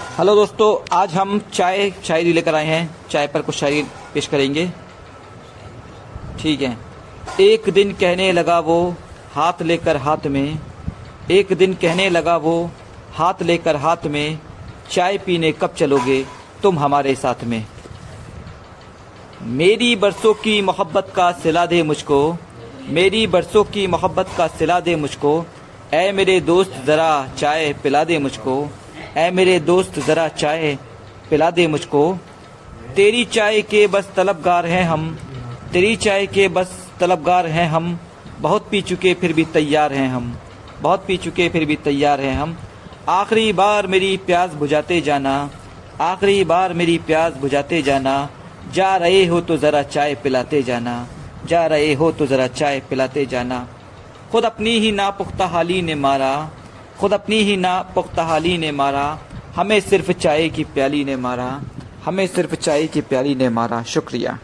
Hello दोस्तों, आज हम चाय शायरी लेकर आए हैं। चाय पर कुछ शायरी पेश करेंगे। ठीक है। एक दिन कहने लगा वो, हाथ लेकर हाथ में। एक दिन कहने लगा वो, हाथ लेकर हाथ में। चाय पीने कब चलोगे तुम हमारे साथ में? मेरी बरसों की मोहब्बत का सिला दे मुझको। मेरी बरसों की मोहब्बत का सिला दे मुझको। ऐ मेरे दोस्त, ज़रा चाय पिला दे मुझको। ऐ मेरे दोस्त, ज़रा चाय पिला दे मुझको। तेरी चाय के बस तलबगार हैं हम। तेरी चाय के बस तलबगार हैं हम। बहुत पी चुके फिर भी तैयार हैं हम। बहुत पी चुके फिर भी तैयार हैं हम। आखिरी बार मेरी प्यास बुझाते जाना। आखिरी बार मेरी प्यास बुझाते जाना। जा रहे हो तो ज़रा चाय पिलाते जाना। जा रहे हो तो ज़रा चाय पिलाते जाना। खुद अपनी ही नापुख्ता हाली ने मारा। खुद अपनी ही ना पुख्तहाली ने मारा। हमें सिर्फ़ चाय की प्याली ने मारा। हमें सिर्फ़ चाय की प्याली ने मारा। शुक्रिया।